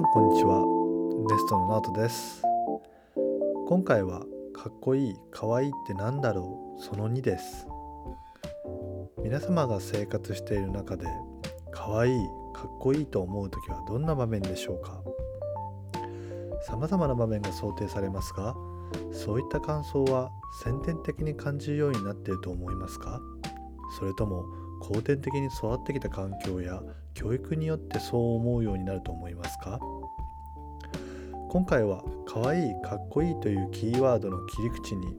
んこんにちは。ネストのナートです。今回はかっこいいかわいいってなんだろうその2です。皆様が生活している中でかわいいかっこいいと思う時はどんな場面でしょうか？様々な場面が想定されますがそういった感想は先天的に感じるようになっていると思いますか？それとも後天的に育ってきた環境や教育によってそう思うようになると思いますか？今回は可愛いいかっこいいというキーワードの切り口に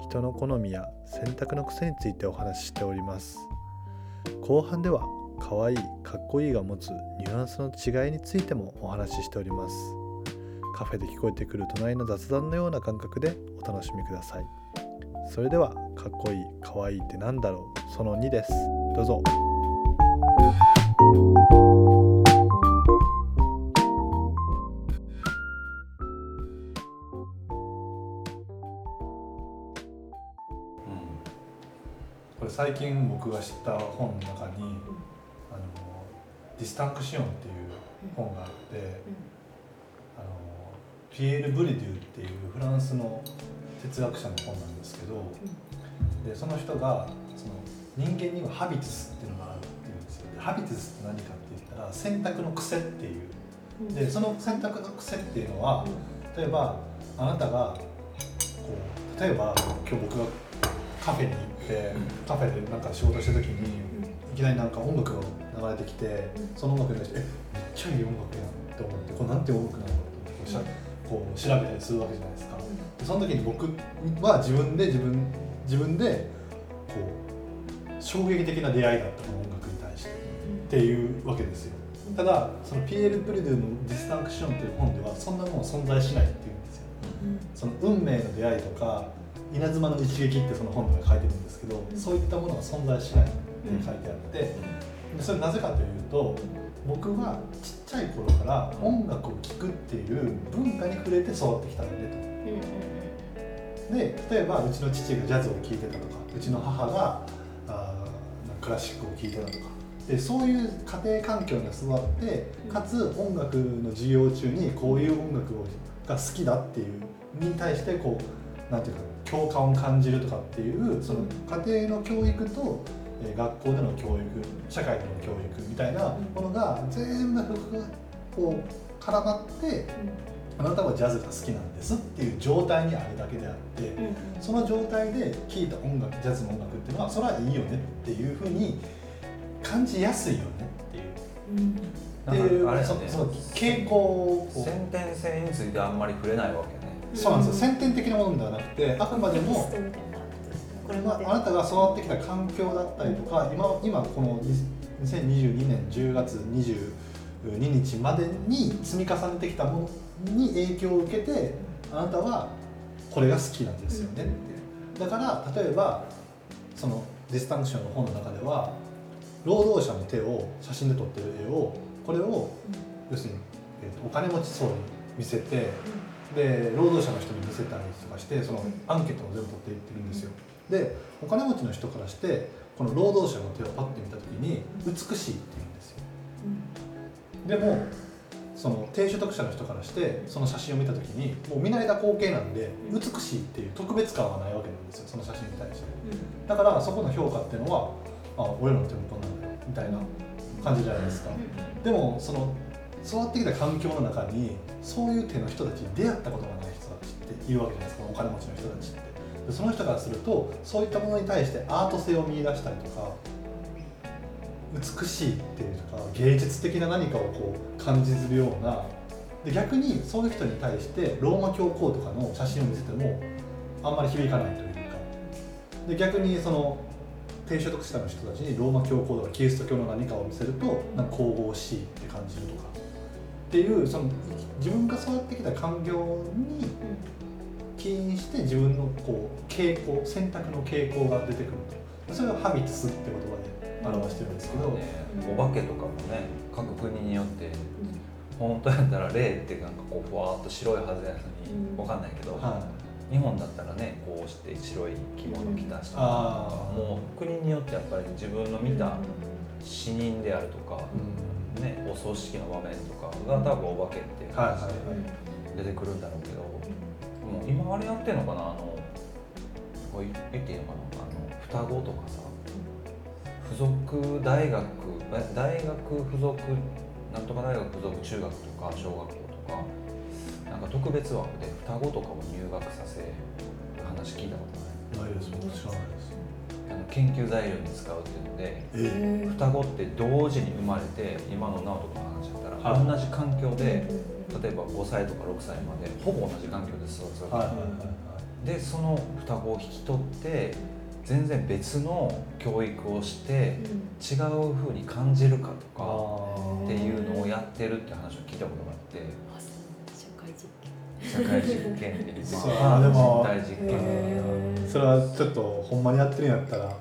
人の好みや選択の癖についてお話ししております。後半では可愛いかっこいいが持つニュアンスの違いについてもお話ししております。カフェで聞こえてくる隣の雑談のような感覚でお楽しみください。それではかっこいいかわいいってなんだろう？その2です。どうぞ。最近僕が知った本の中に「あのディスタンクシオン」っていう本があって、あのピエール・ブルデューっていうフランスの哲学者の本なんですけど、でその人がその人間にはハビティスっていうのがあるっていうんですよ。でハビティスって何かって言ったら選択の癖っていう。でその選択の癖っていうのは例えばあなたがこう例えば今日僕がカフェに行ってカフェでなんか仕事した時にいきなりなんか音楽が流れてきてその音楽に対して「えめっちゃいい音楽やん」って思ってこれなんて音楽なのかってこう調べたりするわけじゃないですか。でその時に僕は自分で自分自分でこう衝撃的な出会いだったこの音楽に対して。っていうわけですよ。ただそのピエール・プリドゥの「ディスタンクション」っていう本ではそんなものは存在しないっていうんですよ。その運命の出会いとか稲妻の一撃ってその本では書いてるんですけどそういったものは存在しないって書いてあってでそれなぜかというと僕はちっちゃい頃から音楽を聴くっていう文化に触れて育ってきたんだねと。で例えばうちの父がジャズを聴いてたとかうちの母があークラシックを聴いてたとか。でそういう家庭環境に育ってかつ音楽の授業中にこういう音楽をが好きだっていうに対してこうなんていうか共感を感じるとかっていうその家庭の教育とえー学校での教育社会での教育みたいなものが全部こう絡まってあなたはジャズが好きなんですっていう状態にあるだけであってその状態で聴いた音楽ジャズの音楽っていうのはそれはいいよねっていうふうに感じやすいよねっていう。っていうなんかあれやねそその傾向を。こう先天性についてあんまり触れないわけねそうなんですよ。先天的なものではなくてあくまでもテストみたいなこれまあ、あなたが育ってきた環境だったりとか今今この2022年10月22日までに積み重ねてきたものに影響を受けてあなたはこれが好きなんですよねって。だから例えばそのディスタンクションの本の中では労働者の手を写真で撮ってる絵をこれを要するに、えーとお金持ちそうに見せてで労働者の人に見せたりとかしてそのアンケートを全部取っていってるんですよ。でお金持ちの人からしてこの労働者の手をパッて見た時に美しいって言うんですよ。でもその低所得者の人からしてその写真を見た時にもう見慣れた光景なんで美しいっていう特別感はないわけなんですよその写真に対して。だからそこの評価っていうのはあ俺らの手元なんだよみたいな感じじゃないですか。でもその育ってきた環境の中にそういう手の人たちに出会ったことがない人たちっているわけじゃないですか。お金持ちの人たちって。でその人からするとそういったものに対してアート性を見出したりとか美しいっていうか芸術的な何かをこう感じるようなで逆にそういう人に対してローマ教皇とかの写真を見せてもあんまり響かないというか。で逆にその低所得者の人たちにローマ教皇とかキリスト教の何かを見せるとなんか神々しいって感じるとか。っていうその自分が育ってきた環境に起因して自分のこう傾向選択の傾向が出てくると。それをハビティスって言葉で表してるんですけど、ねお化けとかもね各国によって本当やったら霊ってなんかこうふわーっと白いはずやのにうん。わかんないけど、はい。日本だったらねこうして白い着物着た人とかあー。もう国によってやっぱり自分の見た死人であるとか、うんね、お葬式の場面とかが多分お化けっていう感じで出てくるんだろうけど、もう今あれやってんのかなあの言っていいのかなあの双子とかさ付属大学大学付属なんとか大学付属中学とか小学校とかなんか特別枠で双子とかも入学させる話聞いたことない。ないです知らないですあの研究材料に使うっていうので、えー、双子って同時に生まれて今の直人の話だったら、はい、同じ環境で、例えば5歳とか6歳までほぼ同じ環境で育つわけ、でその双子を引き取って全然別の教育をして違うふうに感じるかとかっていうのをやってるって話を聞いたことがあって社会実験でまあでも。実験。それはちょっとほんまにやってるんやったら。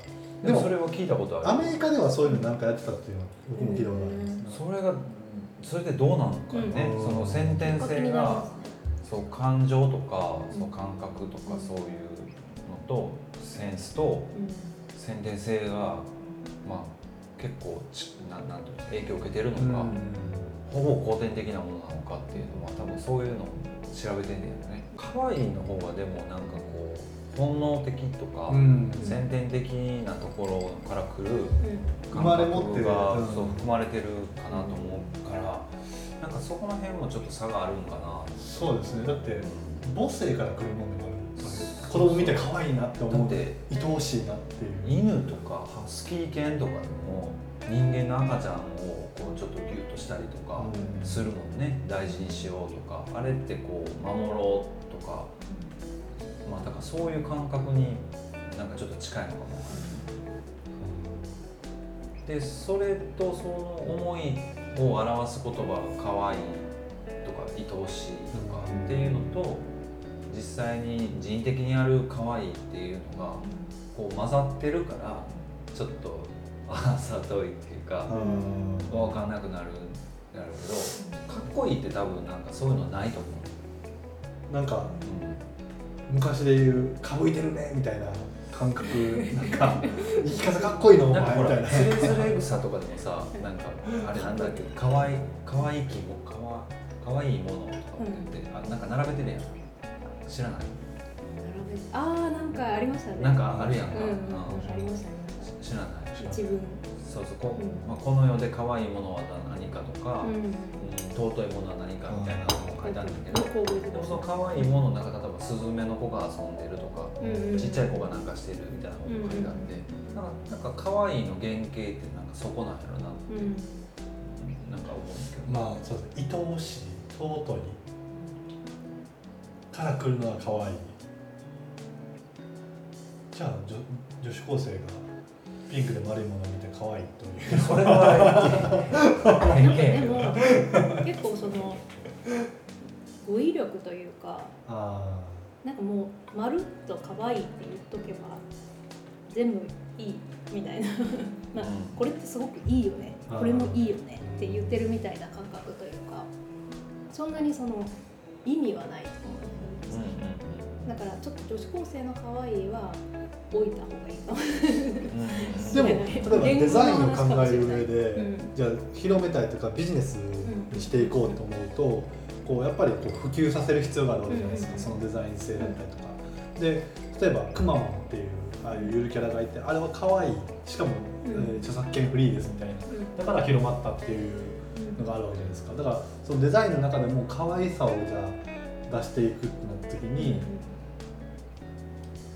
でもそれは聞いたことある。アメリカではそういうのなんかやってたっていうのは僕も聞いたことあります。それがそれでどうなのかね、その先天性がそう感情とかその感覚とかそういうのとセンスと先天性がまあ結構ちななんていう影響を受けてるのか、ほぼ後天的なものなのかっていうのは多分そういうのを調べてんねやね。可愛いの方がでもなんかこう本能的とか、先天的なところから来る感覚がそう含まれてるかなと思うからなんかそこら辺もちょっと差があるんかなそうですね。だって母性から来るもんでもある子供見て可愛いなって思って愛おしいなっていう。犬とかハスキー犬とかでも人間の赤ちゃんをこうちょっとギュッとしたりとかするもんね、大事にしようとか。あれってこう守ろうとか。まあだからそういう感覚になんかちょっと近いのかも、でそれとその思いを表す言葉が可愛いとか愛おしいとかっていうのと、実際に人的にある可愛いっていうのがこう混ざってるからちょっとあざといっていうか分かんなくなるんだろうけどかっこいいって多分なんかそういうのないと思う。なんか、うん、昔で言う「かぶいてるね」みたいな感覚。なんか生き方かっこいいのお前みたいな。つれづれ草とかでもさなんかあれなんだっけかわいかわいきもかわかわいいものとかって言って、あなんか並べてるやん。知らない？ああなんかありましたね。なんかあるやんか、うんうん、ありました知らない？一文。そうそうこ,、まあ、この世で可愛いものは何かとか、うん。尊いものは何かみたいなのも書いてあるんだけど、でもその可愛いものの中例えばスズメの子が遊んでるとか、ちっちゃい子がなんかしてるみたいなのも書いてあって、なんかなんか可愛いの原型ってなんかそこなんやろなって、なんか思うんですけど。まあそうです愛おしい尊いから来るのは可愛い。じゃあ女女子高生がピンクで丸いものを見て可愛いという。それはでも結構その語彙力というかなんかもうまるっと可愛いって言っとけば全部いいみたいな。まあ、これってすごくいいよね。これもいいよねって言ってるみたいな感覚というかそんなにその意味はないと思う。だからちょっと女子高生の可愛いは置いた方がいいかも。でも例えばデザインを考える上で、うん、じゃあ広めたいとかビジネスにしていこうと思うと、こうやっぱりこう普及させる必要があるわけじゃないですか、そのデザイン性だったりとか。で例えばくまモンっていうああいうゆるキャラがいてあれは可愛い。しかも、えー、著作権フリーですみたいな。だから広まったっていうのがあるわけじゃないですか。だからそのデザインの中でも可愛さをじゃあ出していくってなった時に、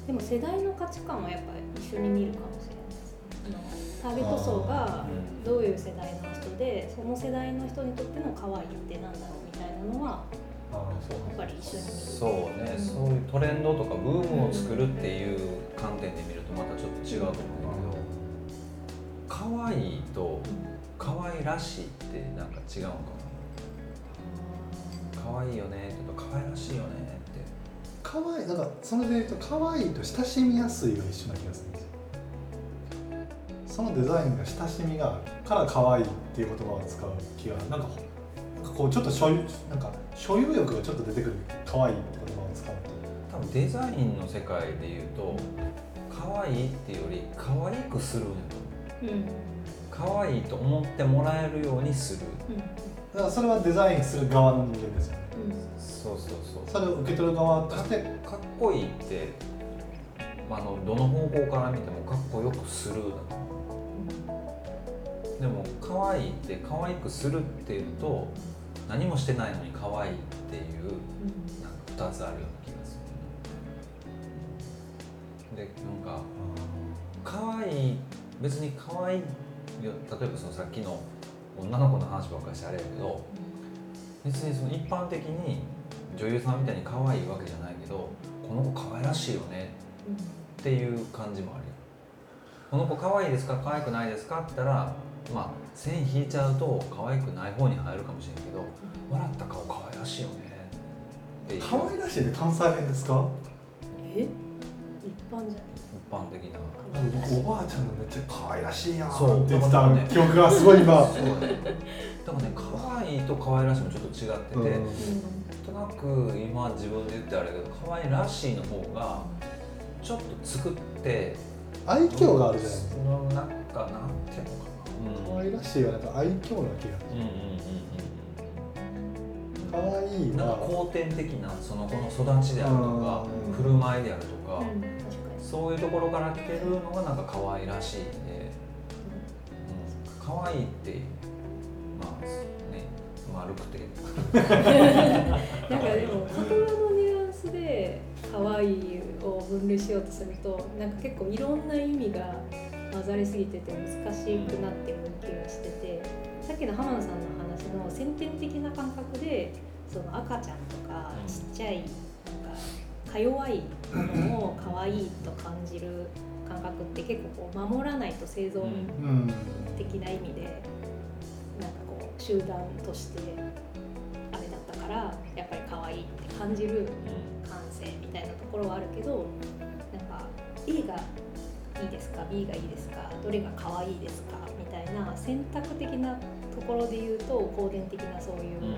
でも世代の価値観はやっぱり一緒に見るかもしれないです。ターゲット層がどういう世代の人でその世代の人にとっての可愛いってなんだろうみたいなのはやっぱり一緒に見る。そうね、うん、そういうトレンドとかブームを作るっていう観点で見るとまたちょっと違うと思うんだけど可愛いと可愛らしいってなんか違うのかな？可愛いよねとか可愛らしいよね可愛いだからそれで言うと可愛いと親しみやすいは一緒な気がするんですよ。そのデザインが親しみがあるから可愛いっていう言葉を使う気がなんかこうちょっと所有なんか所有欲がちょっと出てくる可愛い言葉を使うと。多分デザインの世界で言うと可愛いっていうより可愛くするんやと思う、うん、可愛いと思ってもらえるようにする、だからそれはデザインする側の人間ですよね、そうそうそう。それを受け取る側として。かっこいいってあのどの方向から見てもかっこよくするでも可愛いって可愛くするっていうと何もしてないのに可愛いっていうなんか2つあるような気がする。でなんか可愛い別に可愛い例えばそのさっきの女の子の話ばっかりしてあれやけど別にその一般的に女優さんみたいに可愛いわけじゃないけどこの子可愛らしいよねっていう感じもあるこの子可愛いですか可愛くないですかって言ったらまあ線引いちゃうと可愛くない方に入るかもしれんけど笑った顔可愛らしいよねって可愛らしいって関西弁ですか？え？一般じゃ一般的な。おばあちゃんがめっちゃ可愛らしいやんって言ってた記憶がすごい今だからね可愛いと可愛らしいもちょっと違ってて、うん、となく今自分で言ってあれだけど可愛らしいの方がちょっと作って愛嬌があるじゃないですか。そのなんかなんていうのかな、うん、可愛らしいはなんか愛嬌な気が。する、うんうんうんうん、可愛いなんか後天的なその子の育ちであるとか振る舞いであるとか、そういうところから来てるのがなんか可愛らしいんで、うん、可愛いって丸くて。なんかでも言葉のニュアンスで可愛いを分類しようとするとなんか結構いろんな意味が混ざりすぎてて難しくなってる気がしててさっきの浜野さんの話の先天的な感覚でその赤ちゃんとかちっちゃいなんかか弱いものを可愛いと感じる感覚って結構こう守らないと生存的な意味で集団としてあれだったからやっぱり可愛いって感じる感性みたいなところはあるけどなんか A がいいですか B がいいですかどれが可愛いですかみたいな選択的なところで言うと後天的なそういう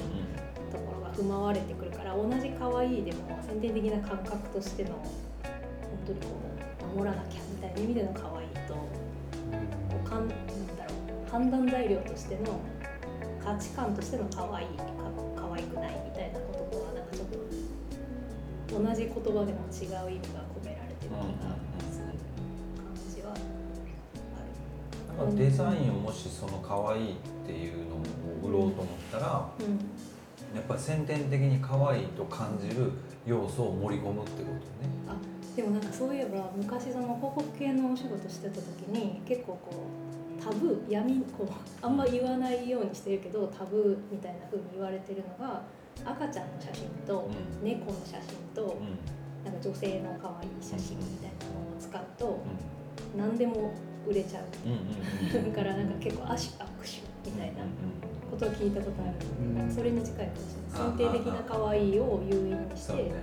ところが踏まわれてくるから同じ可愛いでも先天的な感覚としての本当にこう守らなきゃみたいな意味での可愛いとこうかんなんだろう判断材料としての価値観としての可愛いか可愛くないみたいなこととはなんかちょっと同じ言葉でも違う意味が込められてる気がする感じはある。デザインをもしその可愛いっていうのを売ろうと思ったら、うん、やっぱり先天的に可愛いと感じる要素を盛り込むってことね。あでもなんかそういえば昔その広告系のお仕事してた時に結構こうタブー闇こうあんま言わないようにしてるけどタブーみたいな風に言われてるのが赤ちゃんの写真と猫の写真と、なんか女性の可愛い写真みたいなのを使うと、何でも売れちゃう、だからなんか結構握手握手みたいなことを聞いたことある。ので、それに近いかもしれない。的な可愛いを誘引にして、なんか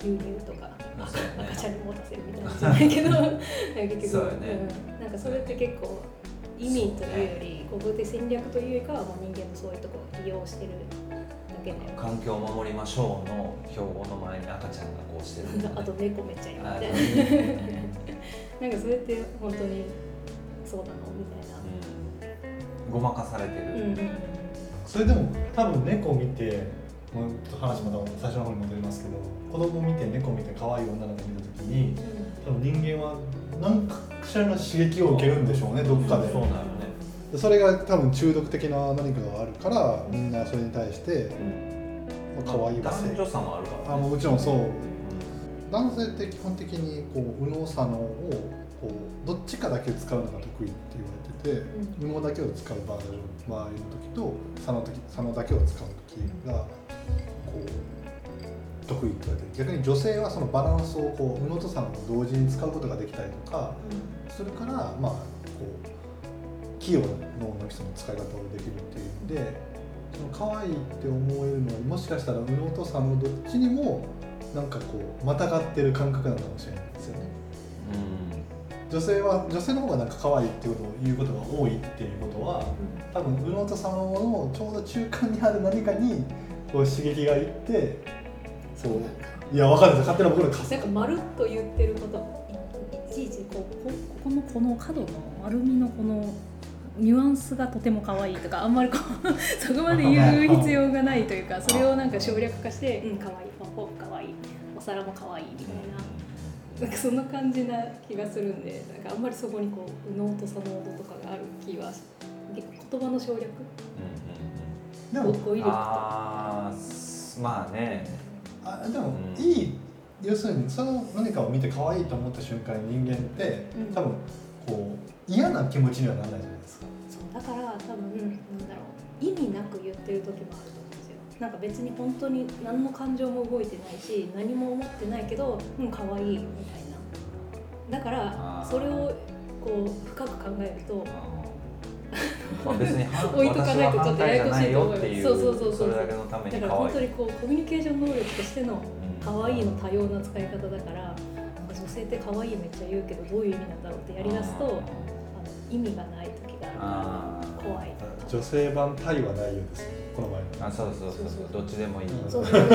牛乳とか赤ちゃんに持たせるみたいな。じゃないけど結局、うん、なんかそれって結構意味というよりここで戦略というよりかはもう人間のそういうところを利用してるだけで環境を守りましょうの標語の前に赤ちゃんがこうしてる、ね、あと猫めっちゃいる。みた いななんかそれって本当にそうなの？みたいな、うん、ごまかされてる、うんうん、それでも多分猫を見てもうちょっと話また最初の方に戻りますけど子供見て猫見て可愛い女の子見た時に、多分人間は何かしらの刺激を受けるんでしょうねどっかで。そうなるね。それが多分中毒的な何かがあるからみんなそれに対して、まあ、可愛い男女差もあるから、ね、あもちろんそう、男性って基本的にこう右脳左脳をこうどっちかだけ使うのが得意って言われてて、右脳だけを使う場合の場合の時と左脳時左脳だけを使う時がこう得意って言われて逆に女性はそのバランスをこう右脳と左脳を同時に使うことができたりとかするから、まあこう器用な脳の人の使い方をできるっていう意味でその可愛いって思えるのはもしかしたら右脳と左脳どっちにもなんかこうまたがってる感覚なのかもしれないですよね。うん、女性は女性の方がなんか可愛いっていうことを言うことが多いっていうことは、多分右脳と左脳のちょうど中間にある何かにこう刺激がいってそういや分かるんです。勝手な僕の仮なんかまるっと言ってることいちいちこうこここのこの角の丸みのこのニュアンスがとても可愛いとかあんまりこう そこまで言う必要がないというかそれをなんか省略化して「うん可愛いフォーク可愛いお皿も可愛いみたいな。なんかそんな感じな気がするんでなんかあんまりそこにこう右脳と左脳とかがある気は結構言葉の省略、うんうんうん、でも語彙力とあまあねあでも、うん、いい要するにその何かを見て可愛いと思った瞬間に人間って多分こう嫌な気持ちにはならないじゃないですか。そう。だから多分なんだろう。意味なく言ってる時もあると思うんですよ。なんか別に本当に何の感情も動いてないし何も思ってないけどうん可愛いみたいな。だからそれをこう深く考えるとまあ別に 置いとかないとちょっとややこしいと思うそうそうそうそうだから本当にこうコミュニケーション能力としての可愛いの多様な使い方だから女性って可愛いめっちゃ言うけどどういう意味なんだろうってやりだすとあの意味がない時があるから怖い。女性版タイはないようですこの前あそうそうそうそう。どっちでもいい。そうそうそう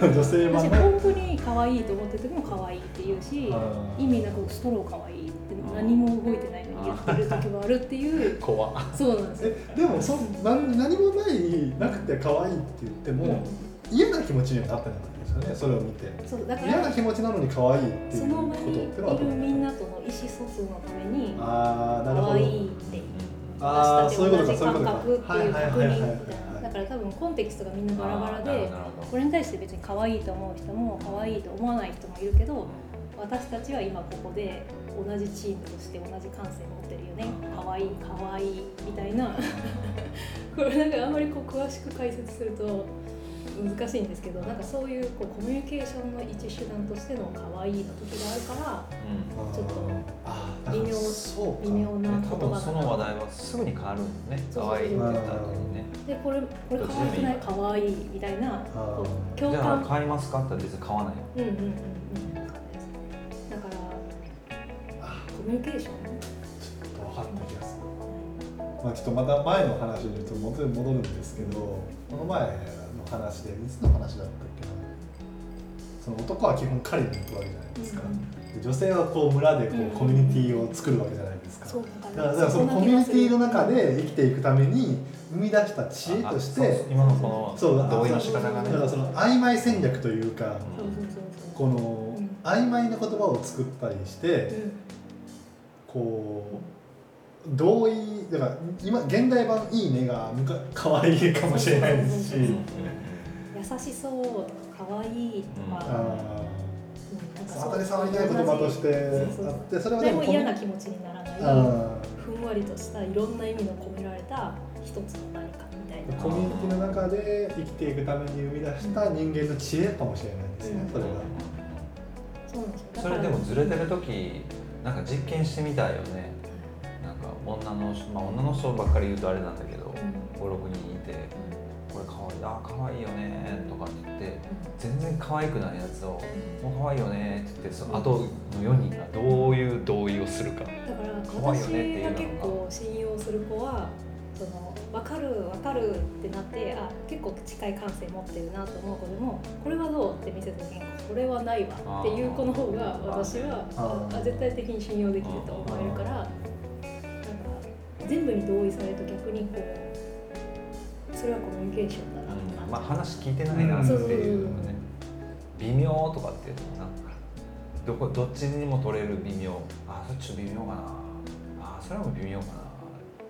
そう女性版私本当に可愛いと思ってる時も可愛いって言うし意味なくストロー可愛いって何も動いてないのに言ってる時もあるっていう 怖そうなんですよ。でもそ何何もないなくて可愛いって言っても、うん。嫌な気持ちにはなってなかったですよね。それを見て。そうだから嫌な気持ちなのに可愛いっていうことってのはその場にいるみんなとの意思疎通のためにあなるほど。可愛いってあ私たち同じ感覚っていう確認みたいなだから多分コンテキストがみんなバラバラでこれに対して別に可愛いと思う人も可愛いと思わない人もいるけど私たちは今ここで同じチームとして同じ感性持ってるよね。可愛い可愛いみたいな。これなんかあんまりこう詳しく解説すると難しいんですけどなんかそういうこうコミュニケーションの一手段としての可愛いの時があるから、ちょっと微妙微妙な言葉が。その話題はすぐに変わるんね。可愛いって言った後にね。でこれこれ可愛くない可愛いみたいなこう共感。買いますかって別に買わない。うんうんうんうん。だからコミュニケーション？ちょっと分かった気がする。まあちょっとまた前の話にちょっと戻るんですけどこの前話でいつの話だったっけな。その男は基本狩りに行くわけじゃないですか、うん、女性はこう村でこうコミュニティを作るわけじゃないですか、うん、だからそのコミュニティの中で生きていくために生み出した知恵として今のこのそう同意の仕方がね。だからその曖昧戦略というか、この曖昧な言葉を作ったりして、こう同意だから今現代版「いいね」が可愛いかもしれないですし。優しそうとか可愛いとか、当たり障りない言葉としてあってそれはでも嫌な気持ちにならない。ふんわりとしたいろんな意味の込められた一つの何かみたいな。コミュニティの中で生きていくために生み出した人間の知恵かもしれないですね、それが。そうなんですよ。それでもずれてる時なんか実験してみたいよね女の人、まあ、女の人ばっかり言うとあれなんだけど、うん、56人いて「これかわいいあかわいいよね」とかって言って、全然可愛くないやつを「もうかわいいよね」って言ってその後の4人がどういう同意をするか。だから私が結構信用する子はその分かる分かるってなってあ結構近い感性持ってるなと思う子でもこれはどうって見せた時にこれはないわっていう子の方が私はあ絶対的に信用できると思えるから全部に同意されると逆にこうそれはコミュニケーションだな、うん、まあ話聞いてないな。っていうのね、微妙とかっていうのなんかどこどっちにも取れる微妙あそっち微妙かな。あそれはもう微妙かなっ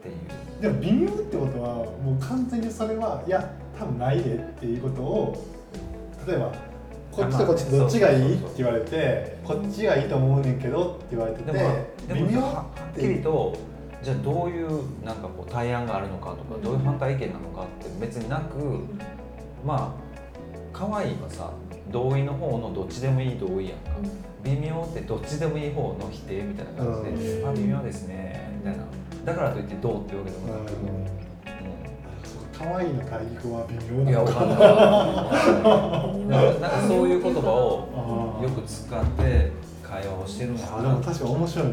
ていう。でも微妙ってことはもう完全にそれはいや多分ないでっていうことを例えばこっちとこっちどっちがいいって言われてこっちがいいと思うねんけどって言われてて微妙はっきりとじゃあどういうなんかこう対案があるのかとかどういう反対意見なのかって別になくまあ可愛いはさ同意の方のどっちでもいい同意やんか、微妙ってどっちでもいい方の否定みたいな感じで「あ微妙ですね」みたいな。だからといってどうってわけでもなく、可愛いの対義語は微妙なのか。ななんかそういう言葉をよく使って会話をしてるのかな。でも確かに面白いな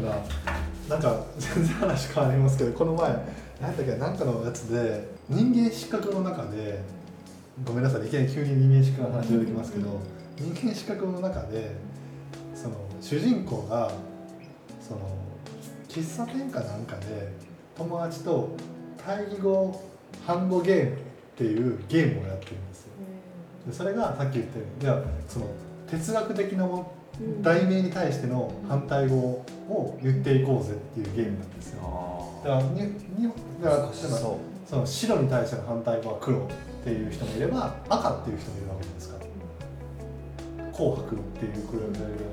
なんか全然話変わりますけどこの前何だっけ何かのやつで人間失格の中でごめんなさいいきなり急に人間失格の話出てきますけど人間失格の中でその主人公がその喫茶店かなんかで友達と対義語反語ゲームっていうゲームをやってるんですよ。でそれがさっき言ったようにじゃあその哲学的なも題名に対しての反対語を言っていこうぜっていうゲームなんですよ。だからににだからその白に対しての反対語は黒っていう人もいれば赤っていう人もいるわけですか。ら紅白っていうくらいなんで、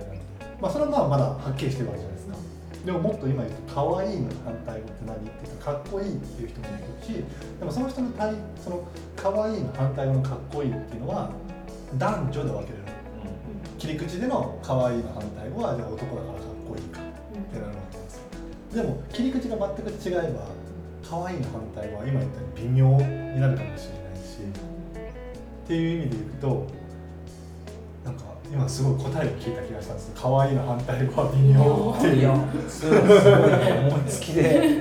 まあ、それはまあまだはっきりしてるわけじゃないですか。でももっと今言うと可愛いの反対語って何って言うとかっこいいっていう人もいるしでもその人の対その可愛いの反対語のかっこいいっていうのは男女で分けれる、うん、切り口での可愛いの反対語はじゃあ男だからかっこいいかってなるわけです。でも切り口が全く違えば可愛いの反対語は今言ったように微妙になるかもしれないしっていう意味で言うとなんか今すごい答えを聞いた気がしたんです。可愛いの反対語は微妙っていうすごい。思いつきで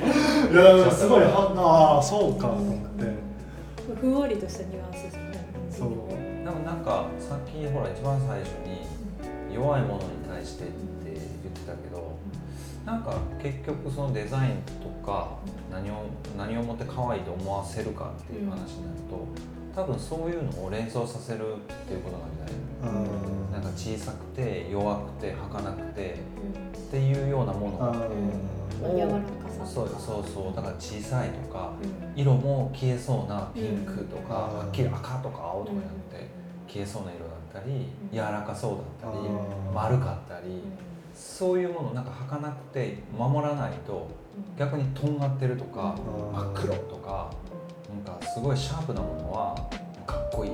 いやすごいああそうかと思って。ふんわりとしたニュアンスですね。そうなんかさっきほら一番最初に弱いものに対してって言ってたけどなんか結局そのデザインとか何を何をもって可愛いと思わせるかっていう話になると多分そういうのを連想させるっていうことなんじゃない？なんか小さくて弱くて儚くてっていうようなものをそうそうそう。だから小さいとか、色も消えそうなピンクとか、はっきり赤とか青とかになって消えそうな色だったり、柔らかそうだったり、丸かったり、そういうものなんか履かなくて守らないと逆にとんがってるとか真っ黒とかなんかすごいシャープなものはかっこいい